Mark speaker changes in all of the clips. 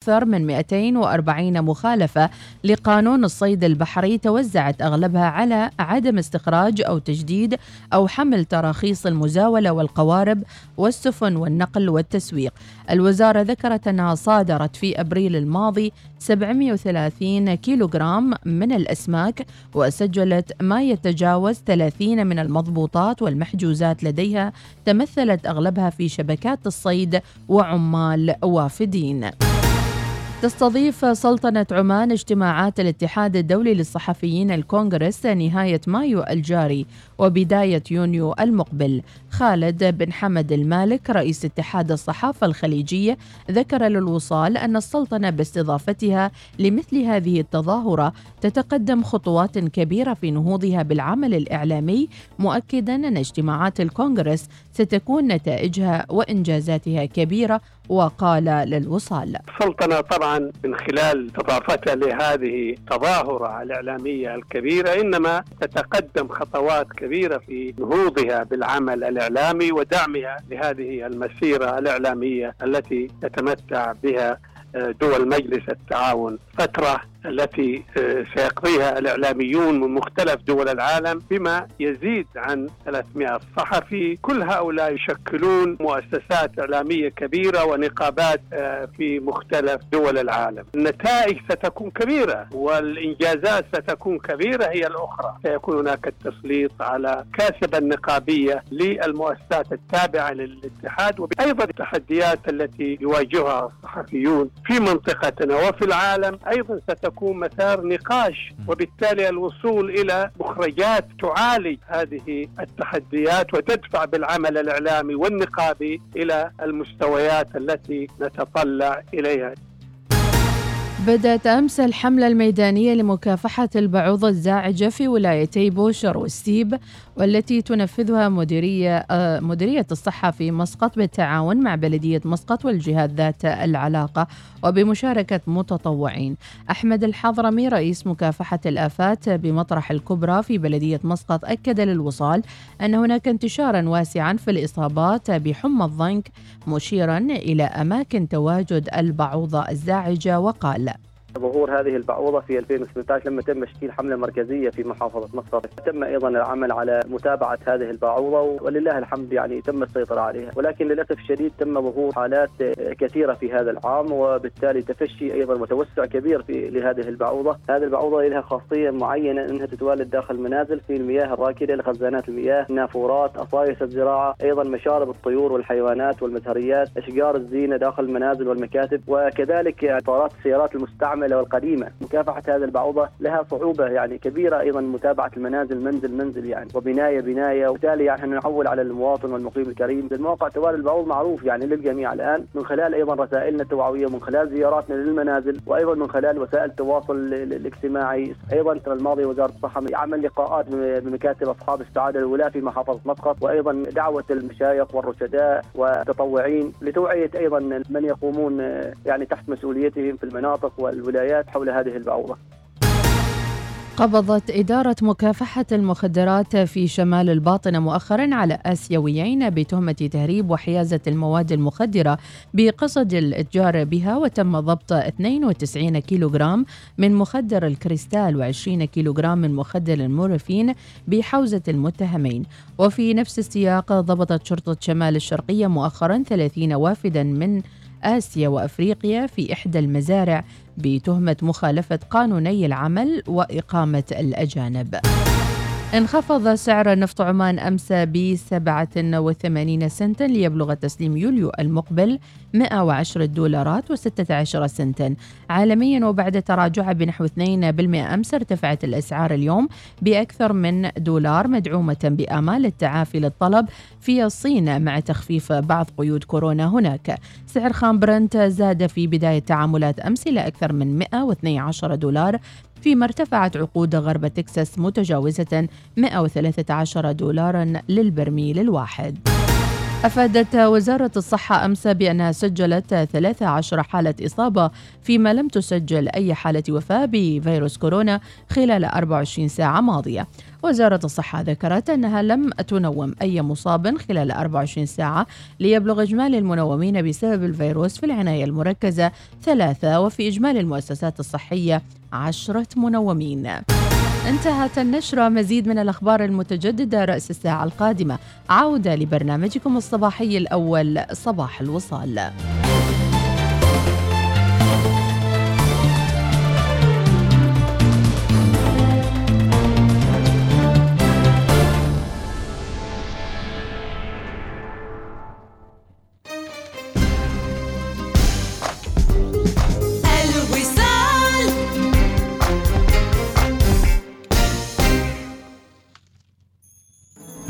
Speaker 1: أكثر من 240 مخالفة لقانون الصيد البحري توزعت أغلبها على عدم استخراج أو تجديد أو حمل تراخيص المزاولة والقوارب والسفن والنقل والتسويق. الوزارة ذكرت أنها صادرت في أبريل الماضي 730 كيلوغرام من الأسماك وسجلت ما يتجاوز 30 من المضبوطات والمحجوزات لديها تمثلت أغلبها في شبكات الصيد وعمال وافدين. تستضيف سلطنة عمان اجتماعات الاتحاد الدولي للصحفيين الكونغرس نهاية مايو الجاري. وبداية يونيو المقبل. خالد بن حمد المالك رئيس اتحاد الصحافة الخليجية ذكر للوصال أن السلطنة باستضافتها لمثل هذه التظاهرة تتقدم خطوات كبيرة في نهوضها بالعمل الإعلامي مؤكدا أن اجتماعات الكونغرس ستكون نتائجها وإنجازاتها كبيرة وقال للوصال.
Speaker 2: السلطنة طبعا من خلال استضافتها لهذه التظاهرة الإعلامية الكبيرة إنما تتقدم خطوات كبيرة في نهوضها بالعمل الإعلامي ودعمها لهذه المسيرة الإعلامية التي تتمتع بها دول مجلس التعاون. فترة التي آه، سيقضيها الإعلاميون من مختلف دول العالم بما يزيد عن 300 صحفي. كل هؤلاء يشكلون مؤسسات إعلامية كبيرة ونقابات آه، في مختلف دول العالم. النتائج ستكون كبيرة والإنجازات ستكون كبيرة هي الأخرى. سيكون هناك التسليط على كاسب النقابية للمؤسسات التابعة للاتحاد وأيضا التحديات التي يواجهها الصحفيون في منطقتنا وفي العالم. أيضا ستكون تكون مسار نقاش وبالتالي الوصول إلى مخرجات تعالج هذه التحديات وتدفع بالعمل الإعلامي والنقابي إلى المستويات التي نتطلع إليها.
Speaker 1: بدأت أمس الحملة الميدانية لمكافحة البعوض الزاعجة في ولايتي بوشر وستيب والتي تنفذها مديرية آه، مديرية الصحة في مسقط بالتعاون مع بلدية مسقط والجهات ذات العلاقة وبمشاركة متطوعين. أحمد الحضرمي رئيس مكافحة الآفات بمطرح الكبرى في بلدية مسقط أكد للوصال أن هناك انتشارا واسعا في الإصابات بحمى الضنك مشيرا إلى أماكن تواجد البعوضة الزاعجة وقال
Speaker 3: ظهور هذه البعوضة في 2018 لما تم تشكيل حملة مركزية في محافظة مسقط تم أيضا العمل على متابعة هذه البعوضة ولله الحمد يعني تم السيطرة عليها. ولكن للأسف الشديد تم ظهور حالات كثيرة في هذا العام وبالتالي تفشي أيضا وتوسع كبير في لهذه البعوضة. هذه البعوضة لها خاصية معينة أنها تتوالد داخل المنازل في المياه الراكدة لخزانات المياه نافورات أصايص الزراعة أيضا مشارب الطيور والحيوانات والمزهريات أشجار الزينة داخل المنازل والمكاتب وكذلك اطارات السيارات المستعملة المستعمله والقديمة، مكافحة هذه البعوضة لها صعوبة يعني كبيرة أيضا متابعة المنازل منزل منزل يعني. وبناية بناية. وبالتالي يعني نحول على المواطن والمقيم الكريم، الموقع توالي البعوض معروف يعني للجميع الآن. من خلال أيضا رسائلنا التوعوية من خلال زياراتنا للمنازل وأيضا من خلال وسائل التواصل الاجتماعي، أيضا السنة الماضيه وزارة الصحة عمل لقاءات بمكاتب أصحاب السعادة الولاة في محافظة مسقط وأيضا دعوة المشايخ والرشداء والمتطوعين لتوعية أيضا من يقومون يعني تحت مسؤوليتهم في المناطق والولايات الولايات حول هذه البعوضة.
Speaker 1: قبضت إدارة مكافحة المخدرات في شمال الباطنة مؤخرا على آسيويين بتهمة تهريب وحيازة المواد المخدرة بقصد الإتجار بها وتم ضبط 92 كيلوغرام من مخدر الكريستال و20 كيلوغرام من مخدر المورفين بحوزة المتهمين. وفي نفس السياق ضبطت شرطة شمال الشرقية مؤخرا 30 وافدا من آسيا وأفريقيا في إحدى المزارع بتهمة مخالفة قانوني العمل وإقامة الأجانب. انخفض سعر نفط عمان أمس ب 87 سنتا ليبلغ تسليم يوليو المقبل 110 دولارات و16 سنتا. عالميا وبعد تراجع بنحو 2% أمس ارتفعت الأسعار اليوم بأكثر من دولار مدعومة بآمال التعافي للطلب في الصين مع تخفيف بعض قيود كورونا هناك. سعر خام برنت زاد في بداية تعاملات أمس إلى أكثر من 112 دولار فيما ارتفعت عقود غرب تكساس متجاوزة 113 دولارا للبرميل الواحد. أفادت وزارة الصحة أمس بأنها سجلت 13 حالة إصابة فيما لم تسجل أي حالة وفاة بفيروس كورونا خلال 24 ساعة ماضية. وزارة الصحة ذكرت أنها لم تنوم أي مصاب خلال 24 ساعة ليبلغ إجمالي المنومين بسبب الفيروس في العناية المركزة ثلاثة وفي إجمالي المؤسسات الصحية عشرة منومين. انتهت النشرة. مزيد من الأخبار المتجددة رأس الساعة القادمة. عودة لبرنامجكم الصباحي الأول صباح الوصال.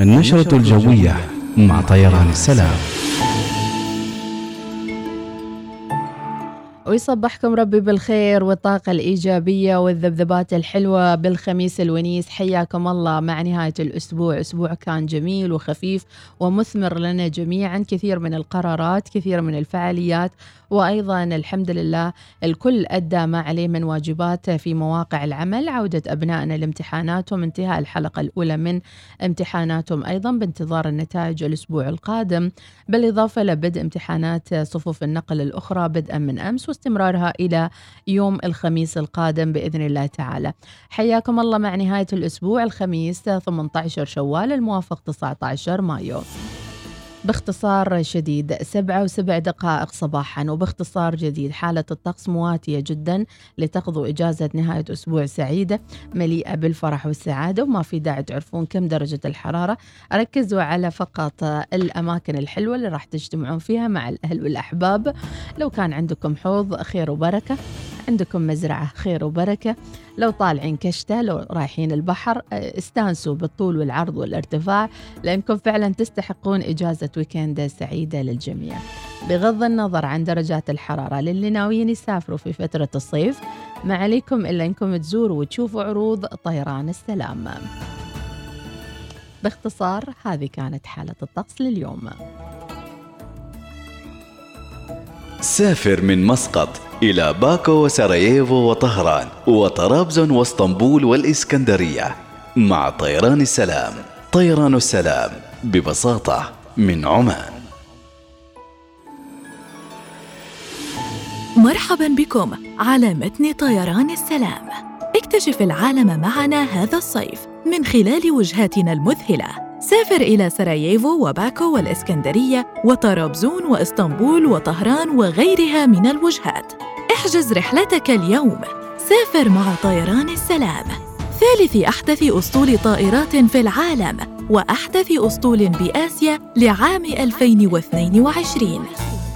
Speaker 4: النشرة الجوية مع طيران السلام.
Speaker 1: ويصبحكم ربي بالخير والطاقة الإيجابية والذبذبات الحلوة بالخميس الونيس. حياكم الله مع نهاية الأسبوع. أسبوع كان جميل وخفيف ومثمر لنا جميعا. كثير من القرارات كثير من الفعاليات وأيضا الحمد لله الكل أدى ما عليه من واجبات في مواقع العمل. عودة أبنائنا لامتحاناتهم انتهاء الحلقة الأولى من امتحاناتهم أيضا بانتظار النتائج الأسبوع القادم. بالإضافة لبدء امتحانات صفوف النقل الأخرى بدءا من أمس. واستمرارها إلى يوم الخميس القادم بإذن الله تعالى. حياكم الله مع نهاية الأسبوع الخميس 18 شوال الموافق 19 مايو. باختصار شديد سبعة وسبع دقائق صباحا وباختصار جديد حالة الطقس مواتية جدا لتقضوا إجازة نهاية أسبوع سعيدة مليئة بالفرح والسعادة وما في داعي تعرفون كم درجة الحرارة. ركزوا على فقط الأماكن الحلوة اللي راح تجتمعون فيها مع الأهل والأحباب. لو كان عندكم حوض خير وبركة. عندكم مزرعة خير وبركة. لو طالعين كشتة لو رايحين البحر استانسوا بالطول والعرض والارتفاع لأنكم فعلا تستحقون إجازة ويكند سعيدة للجميع. بغض النظر عن درجات الحرارة للي ناويين يسافروا في فترة الصيف ما عليكم إلا أنكم تزوروا وتشوفوا عروض طيران السلام. باختصار هذه كانت حالة الطقس لليوم.
Speaker 5: سافر من مسقط إلى باكو وسراييفو وطهران وطرابزون واسطنبول والإسكندرية. مع طيران السلام. طيران السلام ببساطة من عمان.
Speaker 6: مرحبا بكم على متن طيران السلام. اكتشف العالم معنا هذا الصيف من خلال وجهاتنا المذهلة. سافر إلى سراييفو وباكو والإسكندرية وطرابزون وإسطنبول وطهران وغيرها من الوجهات. احجز رحلتك اليوم. سافر مع طيران السلام. ثالث أحدث أسطول طائرات في العالم وأحدث أسطول بآسيا لعام 2022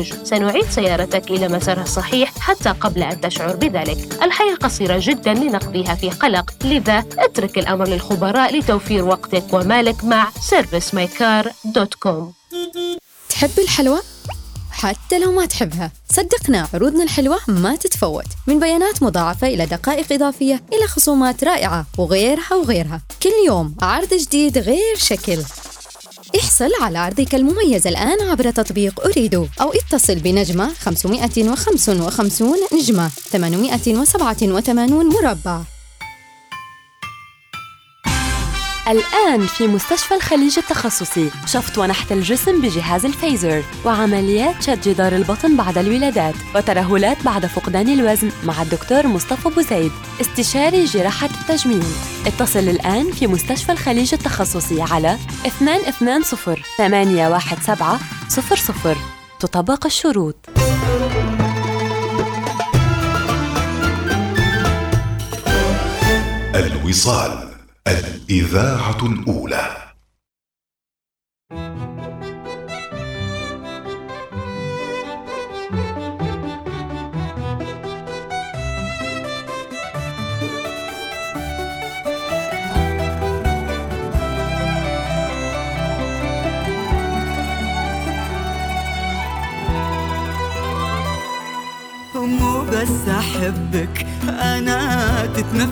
Speaker 7: الخارج. سنعيد سيارتك إلى مسارها الصحيح حتى قبل أن تشعر بذلك. الحياة قصيرة جدا لنقضيها في قلق. لذا اترك الأمر للخبراء لتوفير وقتك ومالك مع servicemycar.com
Speaker 8: تحب الحلوى؟ حتى لو ما تحبها. صدقنا عروضنا الحلوة ما تتفوت. من بيانات مضاعفة إلى دقائق إضافية إلى خصومات رائعة وغيرها وغيرها. كل يوم عرض جديد غير شكل. احصل على عرضك المميز الآن عبر تطبيق أريدو أو اتصل بنجمة 555 نجمة 887 مربع.
Speaker 9: الآن في مستشفى الخليج التخصصي. شفط ونحت الجسم بجهاز الفيزر وعمليات شد جدار البطن بعد الولادات وترهلات بعد فقدان الوزن مع الدكتور مصطفى بوزيد استشاري جراحة التجميل. اتصل الآن في مستشفى الخليج التخصصي على 220 817 00 تطبق الشروط.
Speaker 10: الوصال. الإذاعة الأولى. بس أحبك.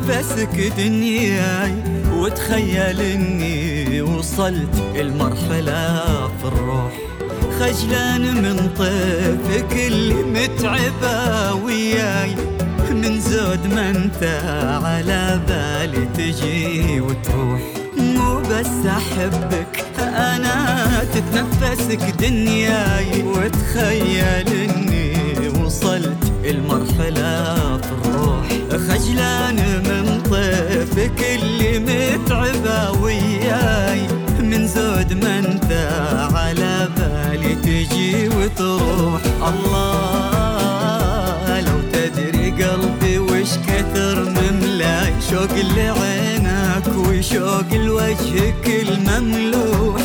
Speaker 10: تتنفسك دنياي وتخيل اني وصلت المرحلة في الروح. خجلان من طيفك اللي متعبة وياي. من زود ما انت على بالي تجي وتروح. مو بس أحبك أنا تتنفسك دنياي. وتخيل اني المرحلة الروح خجلان من طيفك اللي متعبة وياي. من زود ما انت على بالي تجي وتروح. الله لو تدري قلبي وش كثر مملاي شوق لعينك وشوق لوجهك المملوح.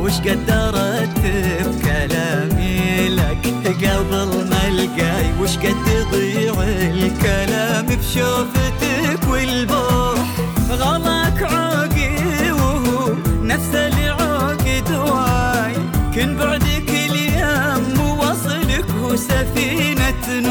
Speaker 10: وش قدرت بكلامي؟ لك قبل ما ألقاي وش قد تضيع الكلام بشوفتك والبوح؟ غلاك عوقي وهو نفس اللي عوقد واي. كن بعدك اليوم ووصلك هو سفينة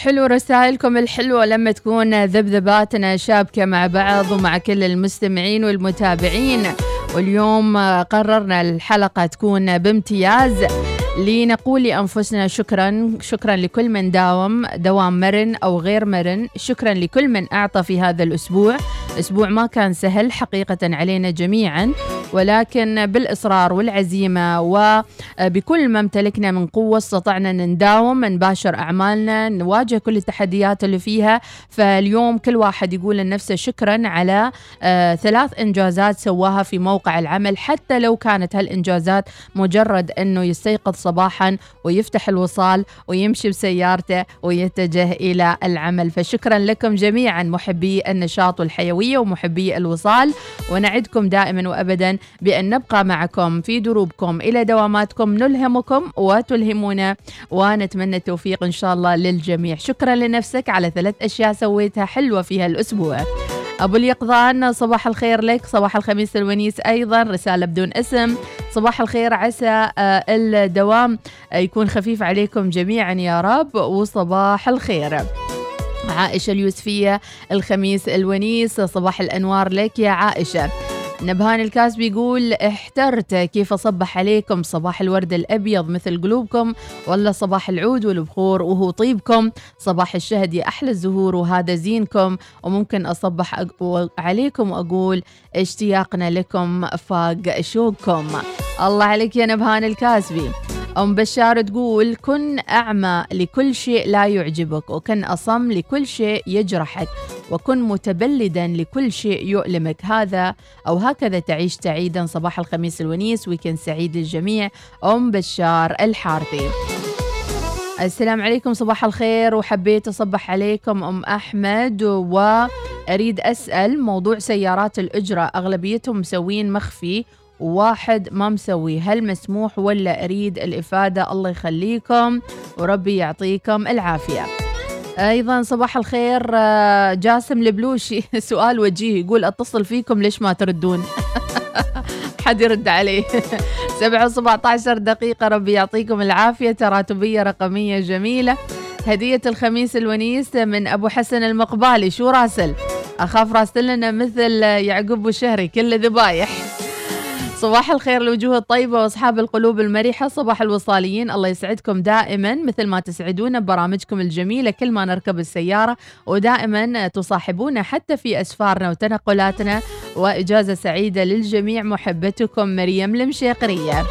Speaker 1: حلوكم حلو رسائلكم الحلوة لما تكون ذبذباتنا شابكة مع بعض ومع كل المستمعين والمتابعين. واليوم قررنا الحلقة تكون بامتياز لنقول لأنفسنا شكرا شكرا لكل من داوم دوام مرن أو غير مرن. شكرا لكل من أعطى في هذا الأسبوع. أسبوع ما كان سهل حقيقة علينا جميعا. ولكن بالإصرار والعزيمة وبكل ما امتلكنا من قوة استطعنا نداوم نباشر أعمالنا نواجه كل التحديات اللي فيها. فاليوم كل واحد يقول لنفسه شكرا على آه ثلاث إنجازات سواها في موقع العمل حتى لو كانت هالإنجازات مجرد أنه يستيقظ صباحا ويفتح الوصال ويمشي بسيارته ويتجه إلى العمل. فشكرا لكم جميعا محبي النشاط والحيوية ومحبي الوصال. ونعدكم دائما وأبدا بأن نبقى معكم في دروبكم. إلى دواماتكم. نلهمكم وتلهمونا. ونتمنى التوفيق إن شاء الله للجميع. شكرا لنفسك على ثلاث أشياء سويتها حلوة في هالأسبوع أبو اليقظان صباح الخير لك. صباح الخميس الونيس أيضا. رسالة بدون اسم. صباح الخير عسى آه، الدوام. يكون خفيف عليكم جميعا يا رب. وصباح الخير. عائشة اليوسفية الخميس الونيس. صباح الأنوار لك يا عائشة. نبهان الكاس بيقول احترت كيف أصبح عليكم صباح الورد الأبيض مثل قلوبكم ولا صباح العود والبخور وهو طيبكم صباح الشهد يا أحلى الزهور وهذا زينكم وممكن أصبح عليكم وأقول اشتياقنا لكم فاق شوقكم. الله عليك يا نبهان الكاسبي. أم بشار تقول كن أعمى لكل شيء لا يعجبك وكن أصم لكل شيء يجرحك. وكن متبلدا لكل شيء يؤلمك. هذا أو هكذا تعيش سعيدا صباح الخميس الونيس ويكند سعيد للجميع. أم بشار الحارثي. السلام عليكم صباح الخير. وحبيت أصبح عليكم أم أحمد وأريد أسأل موضوع سيارات الأجرة. أغلبيتهم مسوين مخفي وواحد ما مسوي. هل مسموح ولا أريد الإفادة؟ الله يخليكم وربي يعطيكم العافية. أيضا صباح الخير آه، جاسم البلوشي. سؤال وجيه يقول أتصل فيكم ليش ما تردون؟ حد يرد عليه. سبعة وسبعة عشر دقيقة ربي يعطيكم العافية. تراتبية رقمية جميلة. هدية الخميس الونيس من أبو حسن المقبالي. شو راسل؟ أخاف راسل لنا مثل يعقوب وشهري كل ذبايح. صباح الخير الوجوه الطيبة وأصحاب القلوب المرحة صباح الوصاليين. الله يسعدكم دائما مثل ما تسعدونا ببرامجكم الجميلة كل ما نركب السيارة ودائما تصاحبونا حتى في أسفارنا وتنقلاتنا. وإجازة سعيدة للجميع. محبتكم مريم المشيقرية.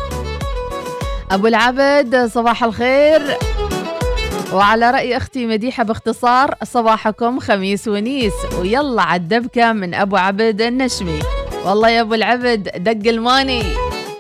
Speaker 1: أبو العبد صباح الخير. وعلى رأي أختي مديحة باختصار صباحكم خميس ونيس. ويلا عالدبكة من أبو عبد النشمي. والله يا أبو العبد دق الماني.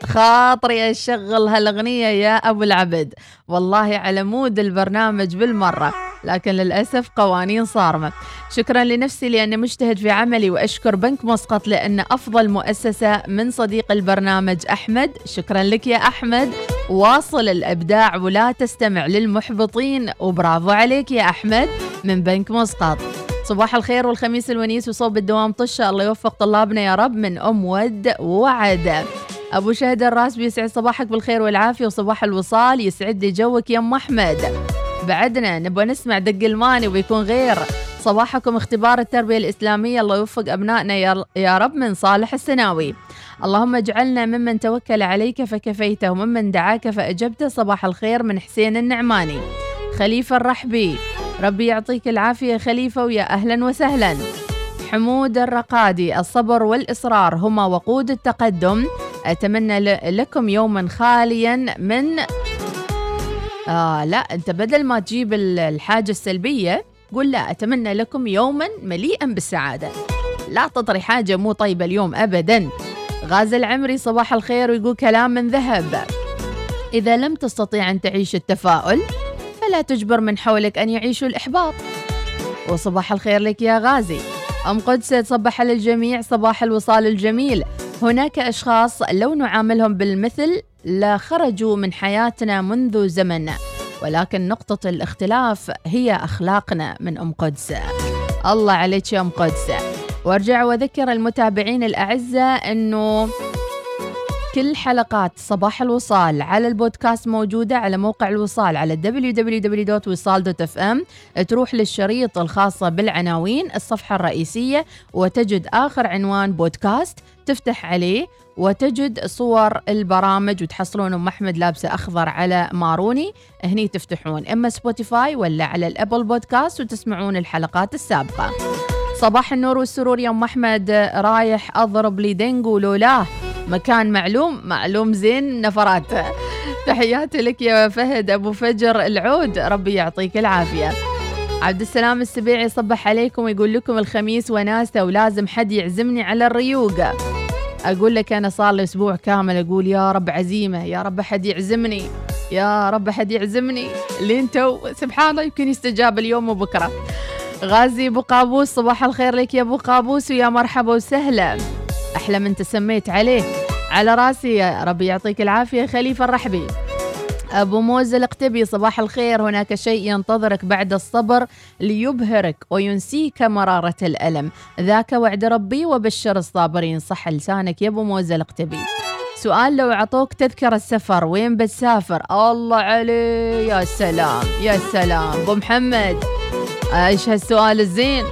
Speaker 1: خاطري أشغل هالأغنية يا أبو العبد. والله على مود البرنامج بالمرة لكن للأسف قوانين صارمة. شكرا لنفسي لأني مجتهد في عملي وأشكر بنك مسقط لأنه أفضل مؤسسة من صديق البرنامج أحمد. شكرا لك يا أحمد. واصل الإبداع ولا تستمع للمحبطين وبرافو عليك يا أحمد من بنك مسقط. صباح الخير والخميس الونيس وصوب الدوام طشة الله يوفق طلابنا يا رب من أم ود ووعد أبو شهد الراس بيسعد صباحك بالخير والعافية وصباح الوصال يسعد لي جوك يا أم أحمد. بعدنا نبغى نسمع دق الماني ويكون غير. صباحكم اختبار التربية الإسلامية الله يوفق أبنائنا يا رب من صالح السناوي. اللهم اجعلنا ممن توكل عليك فكفيته وممن دعاك فأجبته. صباح الخير من حسين النعماني. خليفة الرحبي. ربي يعطيك العافية خليفة ويا أهلا وسهلا. حمود الرقادي الصبر والإصرار هما وقود التقدم. أتمنى لكم يوما خاليا من آه لا أنت بدل ما تجيب ال- الحاجة السلبية قول لا أتمنى لكم يوما مليئا بالسعادة. لا تطري حاجة مو طيبة اليوم أبدا. غازي العمري صباح الخير ويقول كلام من ذهب. إذا لم تستطيع أن تعيش التفاؤل فلا تجبر من حولك أن يعيشوا الإحباط. وصباح الخير لك يا غازي. أم قدسة تصبح على الجميع صباح الوصال الجميل. هناك أشخاص لو نعاملهم بالمثل لخرجوا من حياتنا منذ زمن ولكن نقطة الاختلاف هي أخلاقنا من أم قدسة الله عليك يا أم قدسة وارجع واذكر المتابعين الأعزاء أنه كل حلقات صباح الوصال على البودكاست موجودة على موقع الوصال على www.wisal.fm تروح للشريط الخاصة بالعناوين الصفحة الرئيسية وتجد آخر عنوان بودكاست تفتح عليه وتجد صور البرامج وتحصلون أم أحمد لابسة أخضر على ماروني. هني تفتحون. أما سبوتيفاي ولا على الأبل بودكاست وتسمعون الحلقات السابقة. صباح النور والسرور يا أم أحمد. رايح أضرب لي دنجو لولاه. مكان معلوم معلوم زين نفرات. تحياتي لك يا فهد أبو فجر العود. ربي يعطيك العافية. عبد السلام السبيعي صبح عليكم ويقول لكم الخميس وناسه ولازم حد يعزمني على الريوق. أقول لك أنا صار لي أسبوع كامل أقول يا رب عزيمة يا رب أحد يعزمني يا رب أحد يعزمني. لين تو سبحان الله يمكن يستجاب اليوم وبكرة. غازي أبو قابوس صباح الخير لك يا أبو قابوس ويا مرحبا وسهلا. أحلى من تسميت عليه. على راسي يا ربي يعطيك العافية خليفة الرحبي. أبو موز القتبي صباح الخير. هناك شيء ينتظرك بعد الصبر ليبهرك وينسيك مرارة الألم. ذاك وعد ربي وبشر الصابرين. صح لسانك يا أبو موز القتبي سؤال لو عطوك تذكرة السفر وين بتسافر؟ الله عليه يا سلام يا سلام. أبو محمد إيش هالسؤال الزين؟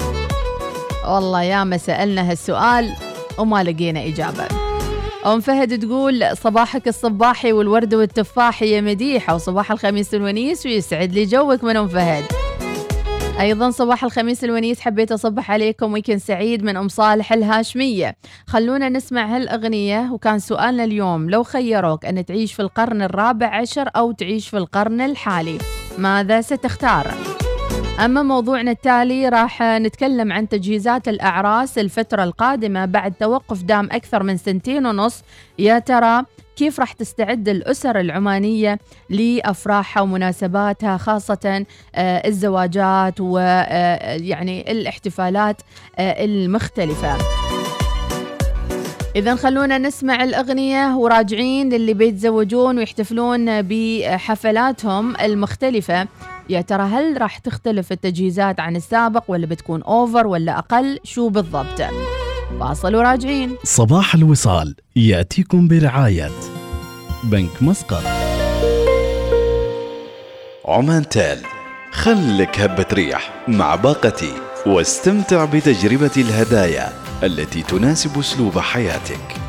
Speaker 1: والله يا ما سألنا هالسؤال. وما لقينا إجابة. أم فهد تقول صباحك الصباحي والورد والتفاحي يا مديحة وصباح الخميس الونيس ويسعد لي جوك من أم فهد. أيضا صباح الخميس الونيس حبيت أصبح عليكم ويكن سعيد من أم صالح الهاشمية. خلونا نسمع هالأغنية وكان سؤالنا اليوم لو خيروك أن تعيش في القرن الرابع عشر أو تعيش في القرن الحالي ماذا ستختار؟ أما موضوعنا التالي راح نتكلم عن تجهيزات الأعراس الفترة القادمة بعد توقف دام أكثر من سنتين ونص. يا ترى كيف راح تستعد الأسر العمانية لأفراحها ومناسباتها خاصة آه، الزواجات ويعني الاحتفالات آه، المختلفة؟ إذا خلونا نسمع الأغنية وراجعين للي بيتزوجون ويحتفلون بحفلاتهم المختلفة. يا ترى هل راح تختلف التجهيزات عن السابق ولا بتكون أوفر ولا أقل؟ شو بالضبط؟ فاصل وراجعين.
Speaker 11: صباح الوصال يأتيكم برعاية بنك مسقط.
Speaker 5: عمان تال خلك هبة ريح مع باقتي واستمتع بتجربة الهدايا التي تناسب أسلوب حياتك.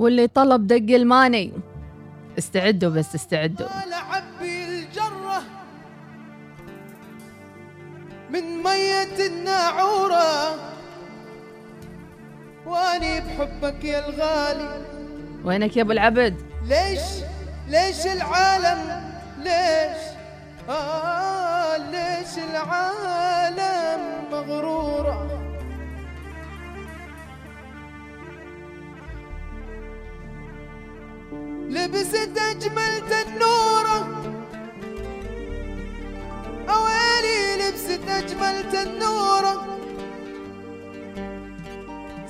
Speaker 1: واللي طلب دق الماني. استعدوا بس استعدوا.
Speaker 12: الجرة من مية الناعورة. وأني بحبك يا الغالي.
Speaker 1: وينك يا أبو العبد؟
Speaker 12: ليش؟ ليش العالم؟ ليش؟ آه ليش العالم مغرورة؟ لبست أجمل تنورة أويلي لبست أجمل تنورة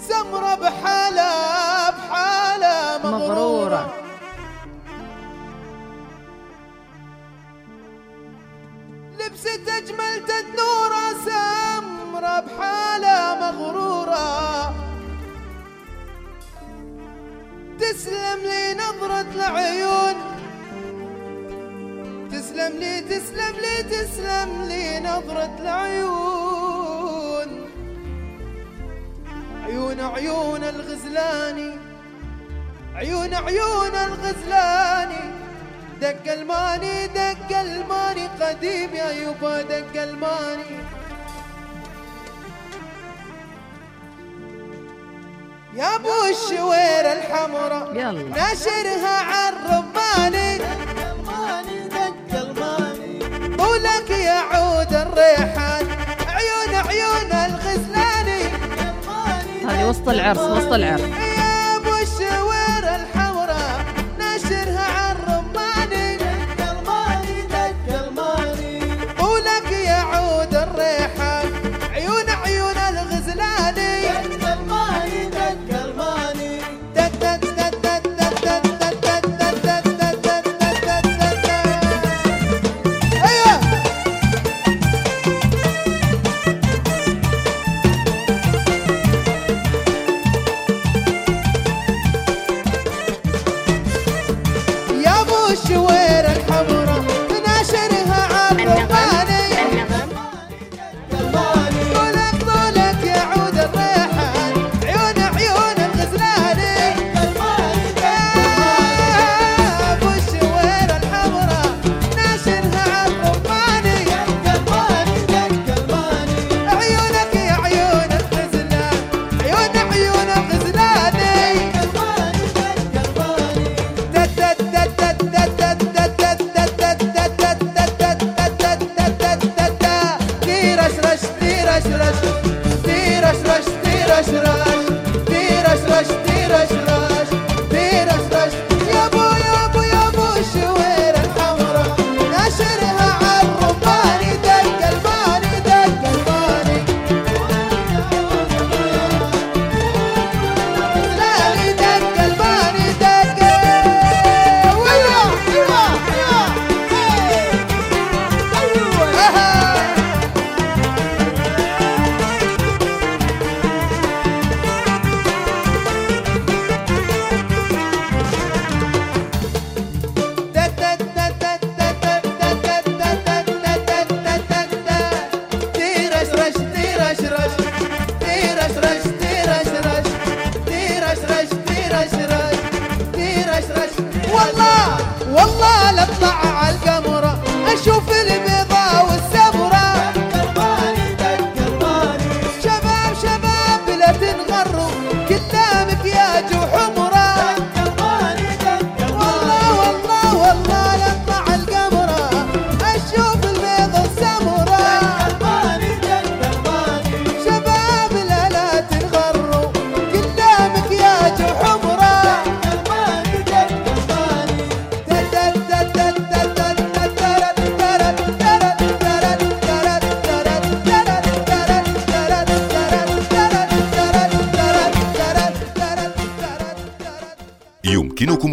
Speaker 12: سمرة بحالة العيون. تسلم لي تسلم لي تسلم لي نظرة العيون. عيون عيون الغزلاني عيون عيون الغزلاني. دق الماني دق الماني قديم يا يبا دق الماني. يا أبو الشوير الحمراء ناشرها عالرماني طولك يا عود الريحان عيون عيون الغزلاني
Speaker 1: هذه وسط العرس وسط العرس.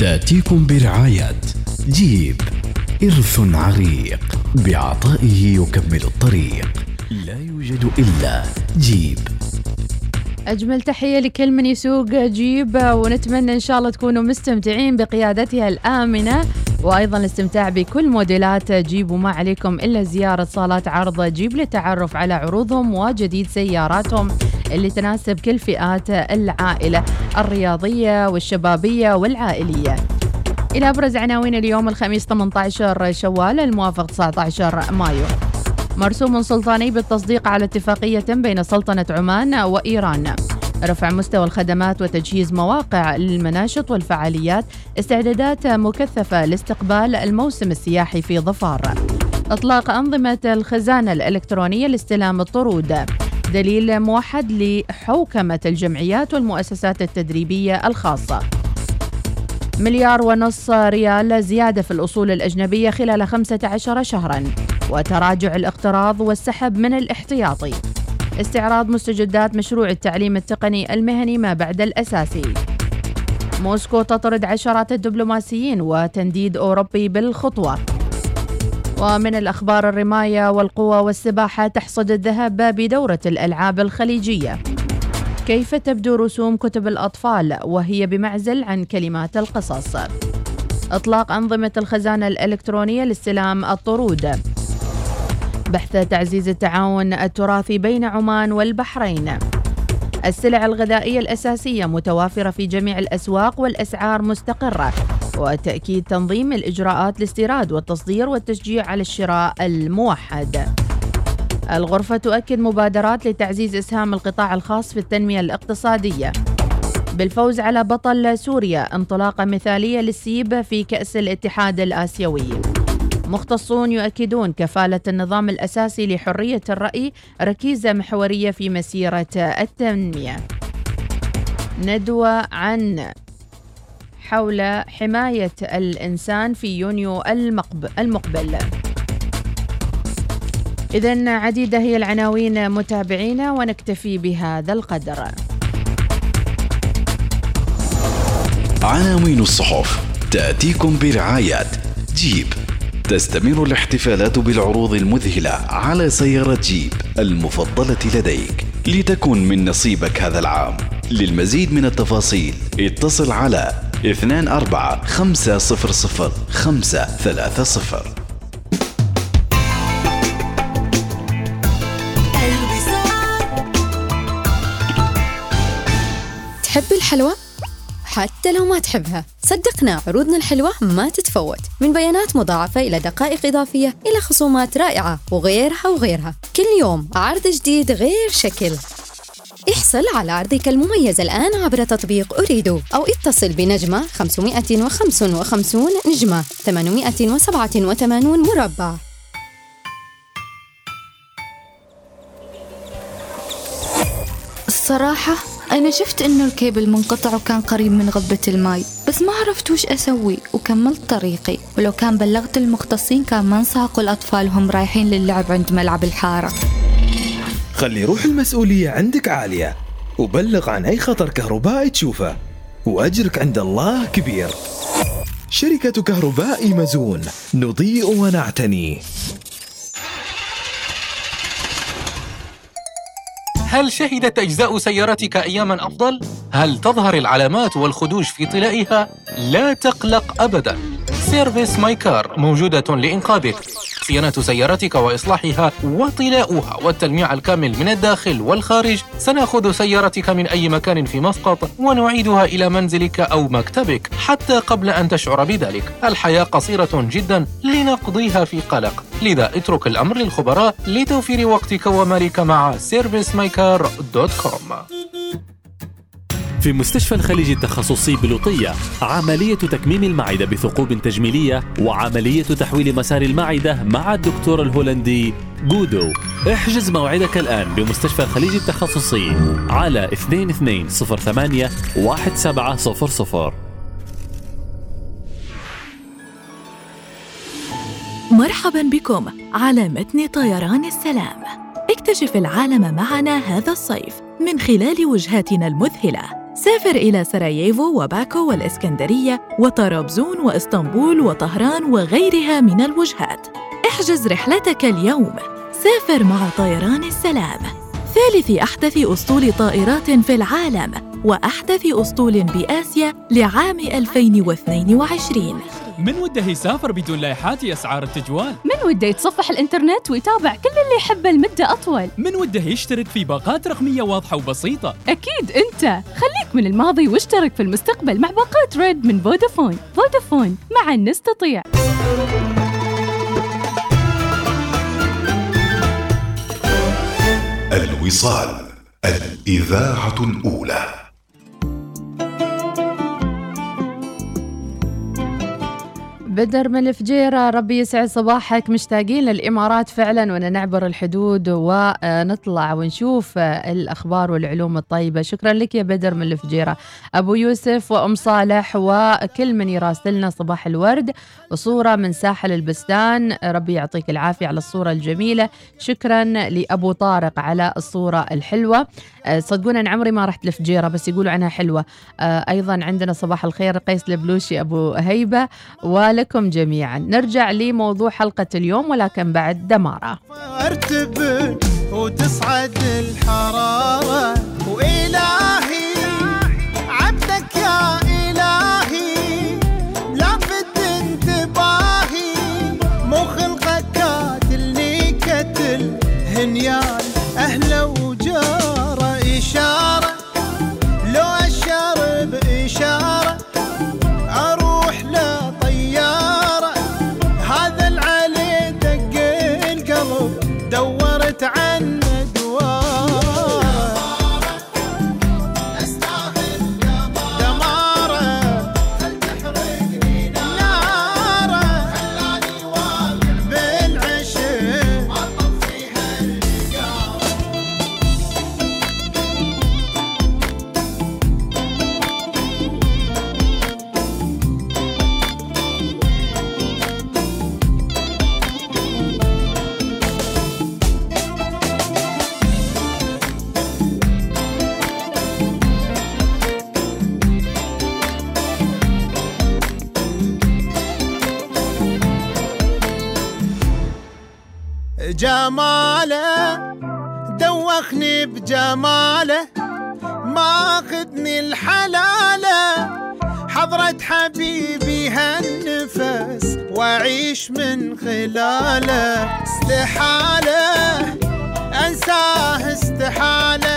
Speaker 4: تأتيكم برعاية جيب إرث عريق بعطائه يكمل الطريق. لا يوجد إلا جيب.
Speaker 1: أجمل تحية لكل من يسوق جيب ونتمنى إن شاء الله تكونوا مستمتعين بقيادتها الآمنة وأيضا الاستمتاع بكل موديلات جيب وما عليكم إلا زيارة صالات عرض جيب للتعرف على عروضهم وجديد سياراتهم. اللي تناسب كل فئات العائلة الرياضية والشبابية والعائلية. إلى أبرز عناوين اليوم الخميس 18 شوال الموافق 19 مايو. مرسوم سلطاني بالتصديق على اتفاقية بين سلطنة عمان وإيران. رفع مستوى الخدمات وتجهيز مواقع للمناشط والفعاليات. استعدادات مكثفة لاستقبال الموسم السياحي في ظفار. إطلاق أنظمة الخزانة الإلكترونية لاستلام الطرود. دليل موحد لحوكمة الجمعيات والمؤسسات التدريبية الخاصة. مليار ونص ريال زيادة في الأصول الأجنبية خلال 15 شهرا وتراجع الاقتراض والسحب من الاحتياطي. استعراض مستجدات مشروع التعليم التقني المهني ما بعد الأساسي. موسكو تطرد عشرات الدبلوماسيين وتنديد أوروبي بالخطوة. ومن الأخبار الرماية والقوى والسباحة تحصد الذهب بدورة الألعاب الخليجية. كيف تبدو رسوم كتب الأطفال وهي بمعزل عن كلمات القصص؟ إطلاق أنظمة الخزانة الإلكترونية لاستلام الطرود. بحث تعزيز التعاون التراثي بين عمان والبحرين. السلع الغذائية الأساسية متوافرة في جميع الأسواق والأسعار مستقرة. وتأكيد تنظيم الإجراءات الاستيراد والتصدير والتشجيع على الشراء الموحد. الغرفة تؤكد مبادرات لتعزيز إسهام القطاع الخاص في التنمية الاقتصادية. بالفوز على بطل سوريا انطلاقة مثالية للسيب في كأس الاتحاد الآسيوي. مختصون يؤكدون كفالة النظام الأساسي لحرية الرأي ركيزة محورية في مسيرة التنمية. ندوة عن حول حماية الإنسان في يونيو المقبل. إذا عديدة هي العناوين متابعينا ونكتفي بهذا القدر.
Speaker 5: عناوين الصحف تأتيكم برعاية جيب. تستمر الاحتفالات بالعروض المذهلة على سيارة جيب المفضلة لديك. لتكن من نصيبك هذا العام. للمزيد من التفاصيل اتصل على 24 500 530
Speaker 8: تحب الحلوى؟ حتى لو ما تحبها صدقنا عروضنا الحلوة ما تتفوت. من بيانات مضاعفة إلى دقائق إضافية إلى خصومات رائعة وغيرها وغيرها. كل يوم عرض جديد غير شكل. احصل على عرضك المميز الآن عبر تطبيق أريدو أو اتصل بنجمة 555 نجمة 887 مربع.
Speaker 13: الصراحة أنا شفت إنه الكيبل منقطع وكان قريب من قبة الماي بس ما عرفت وش أسوي وكملت طريقي. ولو كان بلغت المختصين كان ما انساقوا الأطفال وهم رايحين للعب عند ملعب الحارة.
Speaker 14: خلي روح المسؤولية عندك عالية وبلغ عن أي خطر كهربائي تشوفه وأجرك عند الله كبير شركة كهرباء مزون نضيء ونعتني
Speaker 15: هل شهدت أجزاء سيارتك أياماً أفضل؟ هل تظهر العلامات والخدوش في طلائها؟ لا تقلق أبداً Service My Car موجودة لإنقاذك صيانة سيارتك وإصلاحها وطلاؤها والتلميع الكامل من الداخل والخارج. سنأخذ سيارتك من أي مكان في مسقط ونعيدها إلى منزلك أو مكتبك حتى قبل أن تشعر بذلك. الحياة قصيرة جدا لنقضيها في قلق. لذا اترك الأمر للخبراء لتوفير وقتك ومالك مع كوم
Speaker 16: في مستشفى الخليج التخصصي بلوطية عملية تكميم المعدة بثقوب تجميلية وعملية تحويل مسار المعدة مع الدكتور الهولندي جودو. احجز موعدك الآن بمستشفى الخليج التخصصي على 2208 1700
Speaker 6: مرحبا بكم على متن طيران السلام. اكتشف العالم معنا هذا الصيف من خلال وجهاتنا المذهلة. سافر إلى سراييفو وباكو والإسكندرية وطرابزون وإسطنبول وطهران وغيرها من الوجهات. احجز رحلتك اليوم. سافر مع طيران السلام. ثالث أحدث أسطول طائرات في العالم وأحدث أسطول بآسيا لعام 2022
Speaker 17: من وده يسافر بدون لايحات أسعار التجوال؟
Speaker 18: من وده يتصفح الإنترنت ويتابع كل اللي يحبه لمدة أطول؟
Speaker 17: من وده يشترك في باقات رقمية واضحة وبسيطة؟
Speaker 18: أكيد أنت. خليك من الماضي واشترك في المستقبل مع باقات ريد من فودافون. فودافون معا نستطيع.
Speaker 19: الوصال الإذاعة الأولى.
Speaker 1: بدر من الفجيرة. ربي يسعد صباحك. مشتاقين للإمارات فعلا وأن نعبر الحدود ونطلع ونشوف الأخبار والعلوم الطيبة. شكرا لك يا بدر من الفجيرة. أبو يوسف وأم صالح وكل من يراسلنا صباح الورد وصورة من ساحل البستان. ربي يعطيك العافية على الصورة الجميلة. شكرا لأبو طارق على الصورة الحلوة. صدقونا أن عمري ما رحت لفجيرة بس يقولوا عنها حلوة. أيضا عندنا صباح الخير قيس البلوشي أبو هيبة ولكم جميعا. نرجع لموضوع حلقة اليوم ولكن بعد دمارة.
Speaker 20: وتصعد الحرارة وإلهي عبدك يا إلهي لافت انتباهي مو خلقك كاتلني كتل هنيان خلاله استحاله انساه استحاله.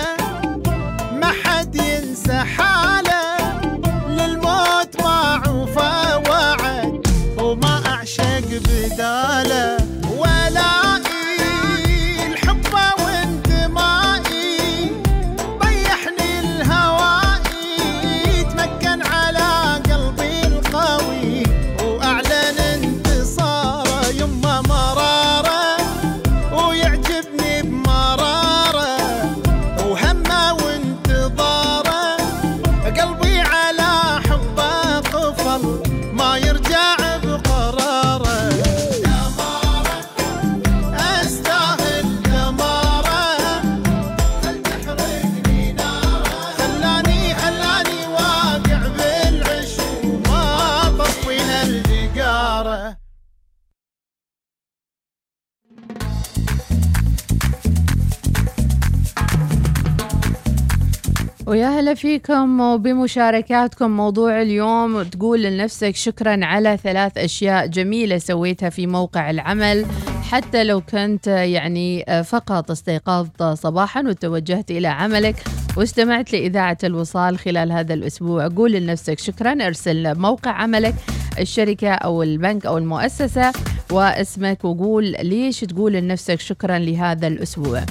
Speaker 1: فيكم وبمشاركاتكم موضوع اليوم. تقول لنفسك شكرا على ثلاث أشياء جميلة سويتها في موقع العمل حتى لو كنت يعني فقط استيقظت صباحا وتوجهت إلى عملك واستمعت لإذاعة الوصال خلال هذا الأسبوع. قول لنفسك شكرا أرسل موقع عملك الشركة أو البنك أو المؤسسة واسمك وقول ليش تقول لنفسك شكرا لهذا الأسبوع.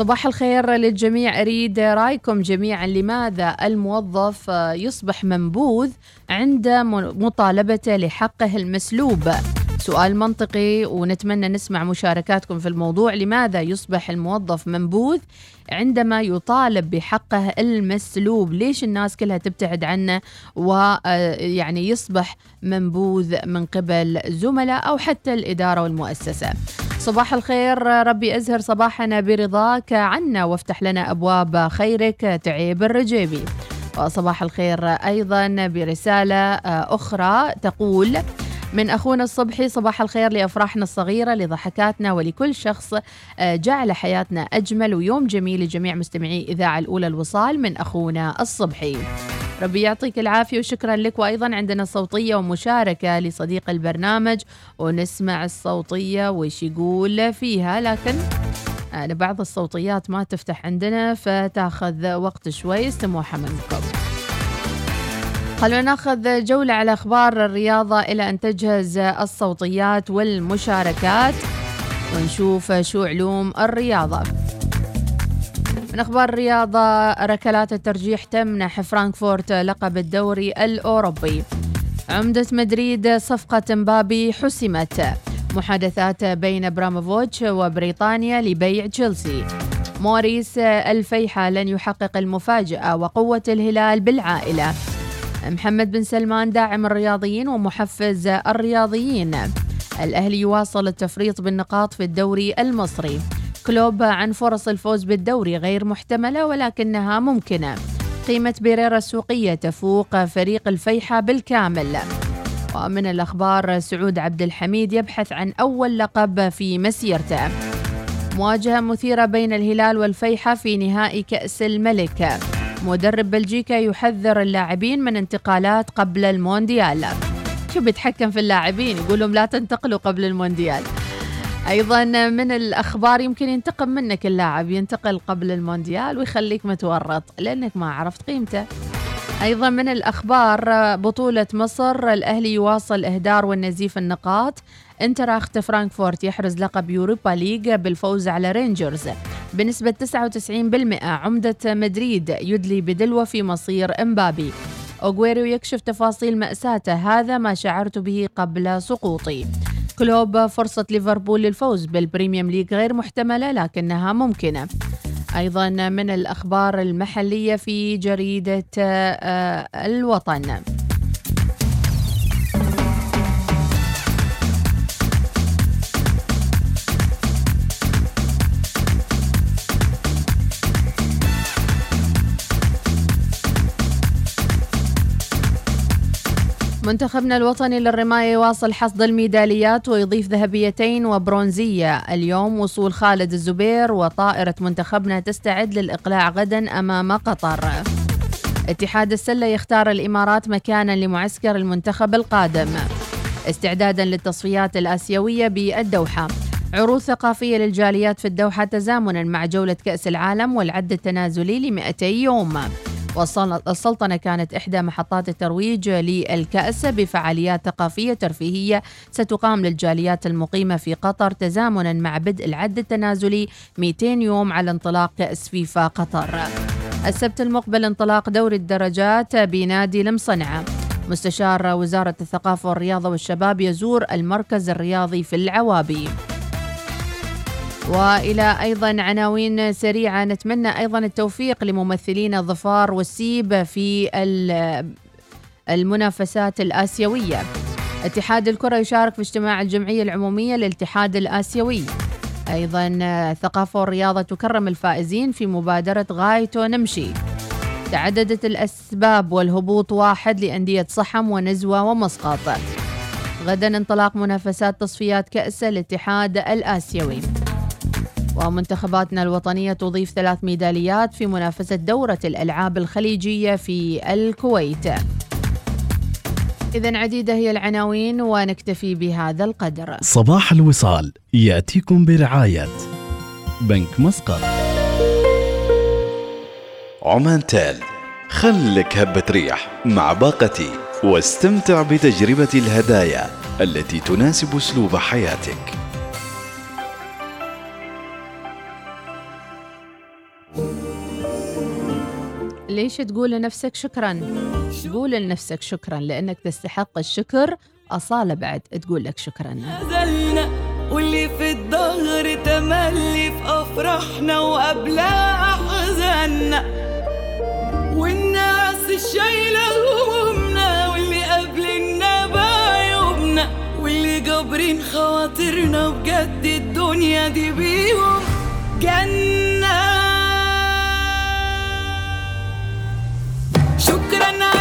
Speaker 1: صباح الخير للجميع. أريد رأيكم جميعا لماذا الموظف يصبح منبوذ عند مطالبته لحقه المسلوب. سؤال منطقي ونتمنى نسمع مشاركاتكم في الموضوع. لماذا يصبح الموظف منبوذ عندما يطالب بحقه المسلوب؟ ليش الناس كلها تبتعد عنه ويعني يصبح منبوذ من قبل زملاء أو حتى الإدارة والمؤسسة؟ صباح الخير ربي أزهر صباحنا برضاك عنا وافتح لنا أبواب خيرك تعيب الرجيبي وصباح الخير أيضا برسالة أخرى تقول من أخونا الصبحي صباح الخير لأفراحنا الصغيرة لضحكاتنا ولكل شخص جعل حياتنا أجمل ويوم جميل لجميع مستمعي إذاعة الأولى الوصال من أخونا الصبحي. ربي يعطيك العافية وشكرا لك. وأيضا عندنا صوتية ومشاركة لصديق البرنامج ونسمع الصوتية وش يقول فيها. لكن أنا بعض الصوتيات ما تفتح عندنا فتأخذ وقت شوي. استموحة منكم خلونا نأخذ جولة على أخبار الرياضة إلى أن تجهز الصوتيات والمشاركات ونشوف شو علوم الرياضة. من أخبار الرياضة ركلات الترجيح تمنح فرانكفورت لقب الدوري الأوروبي. عمدة مدريد صفقة مبابي حسمت. محادثات بين براموفوتش وبريطانيا لبيع تشيلسي. موريس الفيحة لن يحقق المفاجأة وقوة الهلال بالعائلة. محمد بن سلمان داعم الرياضيين ومحفز الرياضيين. الأهلي يواصل التفريط بالنقاط في الدوري المصري. كلوب عن فرص الفوز بالدوري غير محتملة ولكنها ممكنة. قيمة بيريرا السوقية تفوق فريق الفيحة بالكامل. ومن الأخبار سعود عبد الحميد يبحث عن أول لقب في مسيرته. مواجهة مثيرة بين الهلال والفيحة في نهائي كأس الملك. مدرب بلجيكا يحذر اللاعبين من انتقالات قبل المونديال. شو بيتحكم في اللاعبين؟ يقول لهم لا تنتقلوا قبل المونديال. أيضا من الأخبار يمكن ينتقم منك اللاعب ينتقل قبل المونديال ويخليك متورط لأنك ما عرفت قيمته. أيضا من الأخبار بطولة مصر الأهلي يواصل إهدار والنزيف النقاط. آينتراخت فرانكفورت يحرز لقب يوروبا ليغ بالفوز على رينجرز. بنسبة 99% عمدة مدريد يدلي بدلوه في مصير إمبابي. أغويرو يكشف تفاصيل مأساته هذا ما شعرت به قبل سقوطي. كلوب فرصة ليفربول للفوز بالبريميرليغ غير محتملة لكنها ممكنة. أيضا من الأخبار المحلية في جريدة آه، الوطن. منتخبنا الوطني للرماية يواصل حصد الميداليات ويضيف ذهبيتين وبرونزية. اليوم وصول خالد الزبير وطائرة منتخبنا تستعد للإقلاع غدا أمام قطر. اتحاد السلة يختار الإمارات مكانا لمعسكر المنتخب القادم. استعدادا للتصفيات الآسيوية بالدوحة. عروض ثقافية للجاليات في الدوحة تزامنا مع جولة كأس العالم والعد التنازلي ل 200 يوم. والسلطنة كانت إحدى محطات الترويج للكأس بفعاليات ثقافية ترفيهية ستقام للجاليات المقيمة في قطر تزامنا مع بدء العد التنازلي 200 يوم على انطلاق كأس فيفا قطر. السبت المقبل انطلاق دوري الدرجات بنادي المصنعة. مستشار وزارة الثقافة والرياضة والشباب يزور المركز الرياضي في العوابي. وإلى أيضا عناوين سريعة نتمنى أيضا التوفيق لممثلين الظفار والسيب في المنافسات الآسيوية. اتحاد الكرة يشارك في اجتماع الجمعية العمومية للاتحاد الآسيوي. أيضا الثقافه والرياضة تكرم الفائزين في مبادرة غايته نمشي. تعددت الأسباب والهبوط واحد لأندية صحم ونزوة ومسقط. غدا انطلاق منافسات تصفيات كأس الاتحاد الآسيوي ومنتخباتنا الوطنية تضيف ثلاث ميداليات في منافسة دورة الألعاب الخليجية في الكويت. إذا عديدة هي العناوين ونكتفي بهذا القدر.
Speaker 4: صباح الوصال يأتيكم برعاية بنك مسقط.
Speaker 5: عمان تال خلك هبة ريح مع باقتي واستمتع بتجربة الهدايا التي تناسب أسلوب حياتك.
Speaker 1: ليش تقول لنفسك شكرا؟ قول لنفسك شكرا لأنك تستحق الشكر أصالة بعد تقول لك شكرا.
Speaker 21: زلنا واللي في الظهر تملي في أفراحنا وقبلها أحزاننا. والناس الشايلة همومنا واللي قابلنا بعيوبنا واللي جابرين خواطرنا بجد الدنيا دي بيهم. جنة شكرا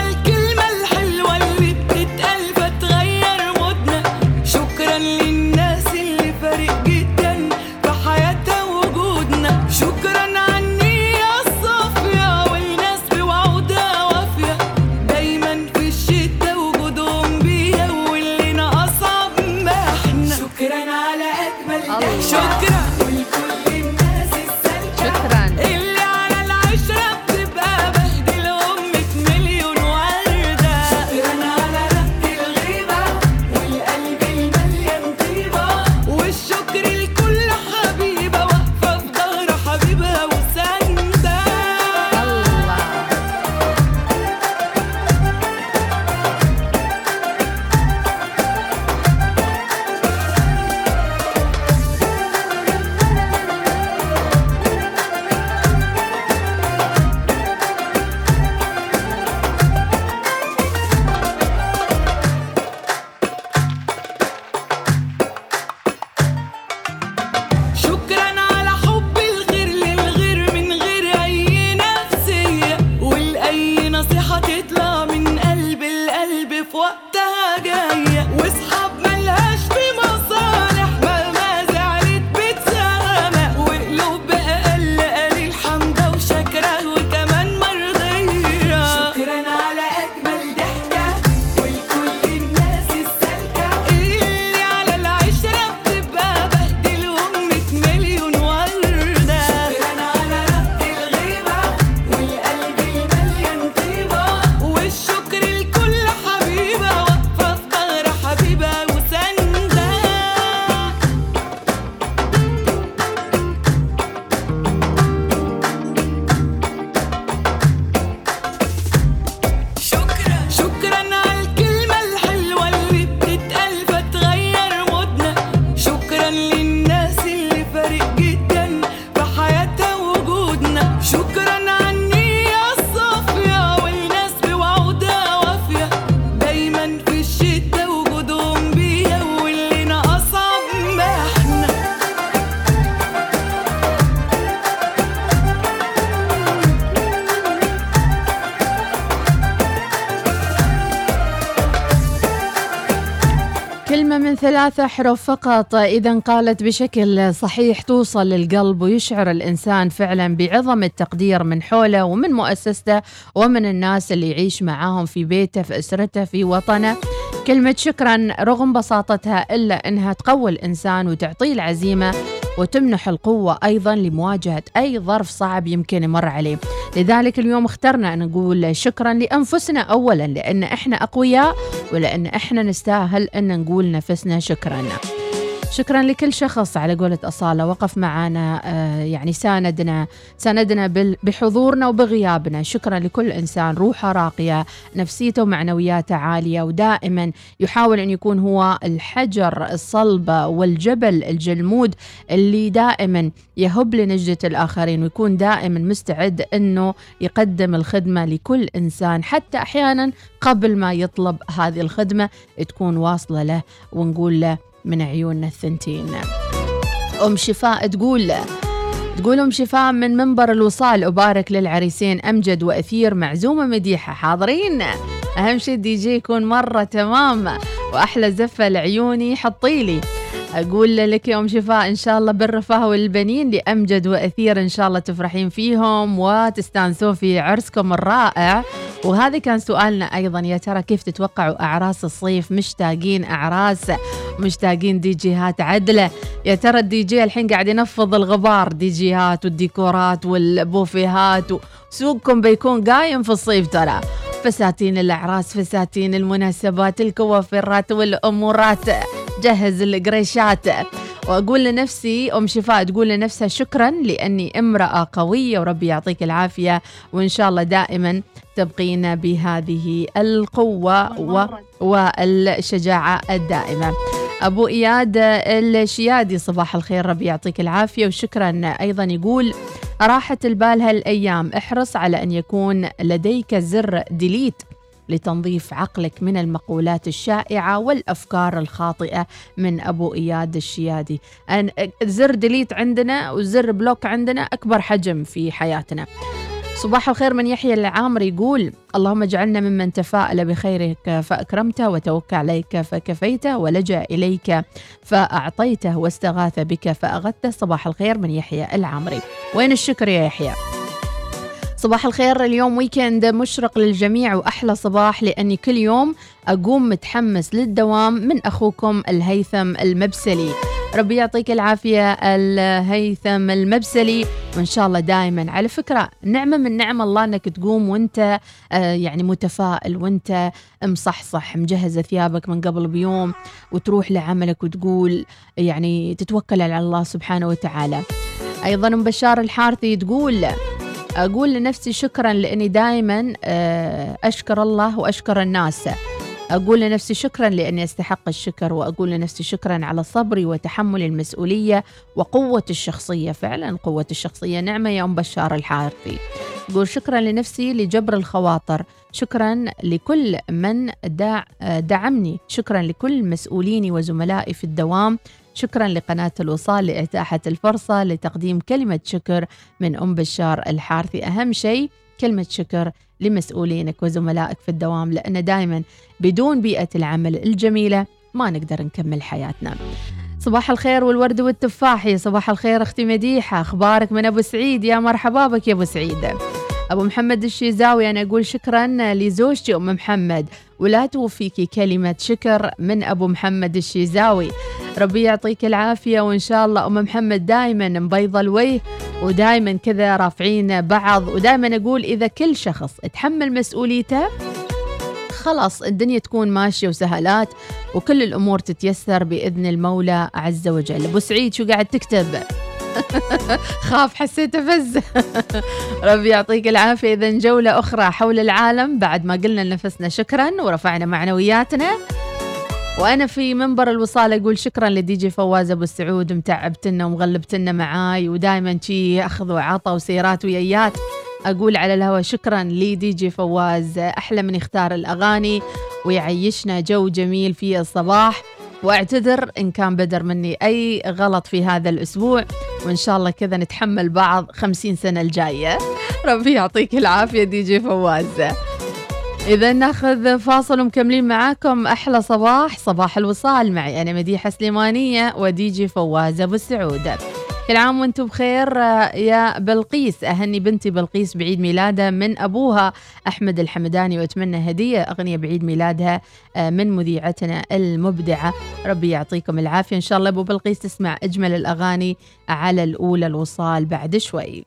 Speaker 21: من
Speaker 1: ثلاثة حروف فقط. إذا قالت بشكل صحيح توصل للقلب ويشعر الإنسان فعلا بعظم التقدير من حوله ومن مؤسسته ومن الناس اللي يعيش معاهم في بيته في أسرته في وطنه. كلمة شكرا رغم بساطتها إلا أنها تقوي الإنسان وتعطيه العزيمة وتمنح القوة أيضا لمواجهة أي ظرف صعب يمكن يمر عليه. لذلك اليوم اخترنا أن نقول شكرا لأنفسنا أولا لأن إحنا أقوياء ولأن إحنا نستاهل أن نقول نفسنا شكرا. شكرا لكل شخص على قولة أصالة. وقف معنا آه، يعني ساندنا ساندنا بحضورنا وبغيابنا. شكرا لكل إنسان روحه راقية نفسيته ومعنوياته عالية. ودائما يحاول أن يكون هو الحجر الصلب والجبل الجلمود اللي دائما يهب لنجدة الآخرين ويكون دائما مستعد أنه يقدم الخدمة لكل إنسان. حتى أحيانا قبل ما يطلب هذه الخدمة تكون واصلة له ونقول له من عيوننا الثنتين. أم شفاء تقول تقول أم شفاء من منبر الوصال أبارك للعريسين أمجد وأثير معزومة مديحة. حاضرين؟ أهم شيء الدي جي يكون مرة تمام وأحلى زفة لعيوني. حطيلي. أقول لك يا أم شفاء إن شاء الله بالرفاه والبنين لأمجد وأثير إن شاء الله تفرحين فيهم وتستانسون في عرسكم الرائع. وهذا كان سؤالنا أيضا. يا ترى كيف تتوقعوا أعراس الصيف؟ مشتاقين أعراس مشتاقين دي جيهات عدلة يا ترى الدي جي الحين قاعد ينفض الغبار دي جيهات والديكورات والبوفيهات. سوقكم بيكون قايم في الصيف ترى. فساتين الأعراس فساتين المناسبات الكوافيرات والأمورات. جهز القريشات. وأقول لنفسي أم شفاء تقول لنفسها شكرا لأني امرأة قوية وربي يعطيك العافية وإن شاء الله دائما تبقين بهذه القوة و... والشجاعة الدائمة. أبو إياد الشيادي صباح الخير ربي يعطيك العافية وشكرا. أيضا يقول راحة البال هالأيام احرص على أن يكون لديك زر delete. لتنظيف عقلك من المقولات الشائعة والأفكار الخاطئة من أبو إياد الشيادي. أن زر delete عندنا وزر block عندنا أكبر حجم في حياتنا. صباح الخير من يحيى العامر يقول اللهم اجعلنا ممن تفاءل بخيرك فأكرمته وتوكل عليك فكفيته ولجأ إليك فأعطيته واستغاث بك فأغثته صباح الخير من يحيى العامري. وين الشكر يا يحيى؟ صباح الخير. اليوم ويكند مشرق للجميع وأحلى صباح لأني كل يوم أقوم متحمس للدوام من أخوكم الهيثم المبسلي. ربي يعطيك العافية الهيثم المبسلي وإن شاء الله دائما على فكرة نعمة من نعم الله أنك تقوم وأنت آه يعني متفائل وأنت مصحصح مجهز ثيابك من قبل بيوم وتروح لعملك وتقول يعني تتوكل على الله سبحانه وتعالى. أيضا بشار الحارثي تقول أقول لنفسي شكرا لأني دائما أشكر الله وأشكر الناس. أقول لنفسي شكرا لأني أستحق الشكر وأقول لنفسي شكرا على صبري وتحمل المسؤولية وقوة الشخصية. فعلا قوة الشخصية نعمة يا أم بشار الحارثي. أقول شكرا لنفسي لجبر الخواطر. شكرا لكل من دع دعمني. شكرا لكل مسؤوليني وزملائي في الدوام. شكرا لقناة الوصال لإتاحة الفرصة لتقديم كلمة شكر من أم بشار الحارثي. أهم شيء كلمة شكر لمسؤولينك وزملائك في الدوام لأن دائما بدون بيئة العمل الجميلة ما نقدر نكمل حياتنا. صباح الخير والورد والتفاح يا صباح الخير أختي مديحة أخبارك من أبو سعيد؟ يا مرحبا بك يا أبو سعيد. أبو محمد الشيزاوي أنا أقول شكرا لزوجتي أم محمد. ولا توفيكي كلمة شكر من أبو محمد الشيزاوي. ربي يعطيك العافية وإن شاء الله أم محمد دائما مبيضه الوجه ودائما كذا رافعين بعض. ودائما أقول إذا كل شخص تحمل مسؤوليته خلاص الدنيا تكون ماشية وسهلات وكل الأمور تتيسر بإذن المولى عز وجل. أبو سعيد شو قاعد تكتب؟ خاف حسيت فز ربي يعطيك العافية. اذا جولة أخرى حول العالم. بعد ما قلنا لنفسنا شكرا ورفعنا معنوياتنا. وأنا في منبر الوصال أقول شكرا لدي جي فواز أبو السعود متعبتنا ومغلبتنا معاي ودائما شي أخذ وعطى وسيرات ويايات. أقول على الهوا شكرا لدي جي فواز. أحلى من يختار الأغاني ويعيشنا جو جميل في الصباح. واعتذر إن كان بدر مني أي غلط في هذا الأسبوع وإن شاء الله كذا نتحمل بعض خمسين سنة الجاية. ربي يعطيك العافية دي جي فواز. إذا ناخذ فاصل ومكملين معاكم. أحلى صباح صباح الوصال. معي أنا مديحة سليمانية وديجي فواز أبو السعود كل عام وأنتم بخير. يا بلقيس أهني بنتي بلقيس بعيد ميلادها من أبوها أحمد الحمداني وأتمنى هدية أغنية بعيد ميلادها من مذيعتنا المبدعة. ربي يعطيكم العافية. إن شاء الله أبو بلقيس تسمع أجمل الأغاني على الأولى الوصال بعد شوي.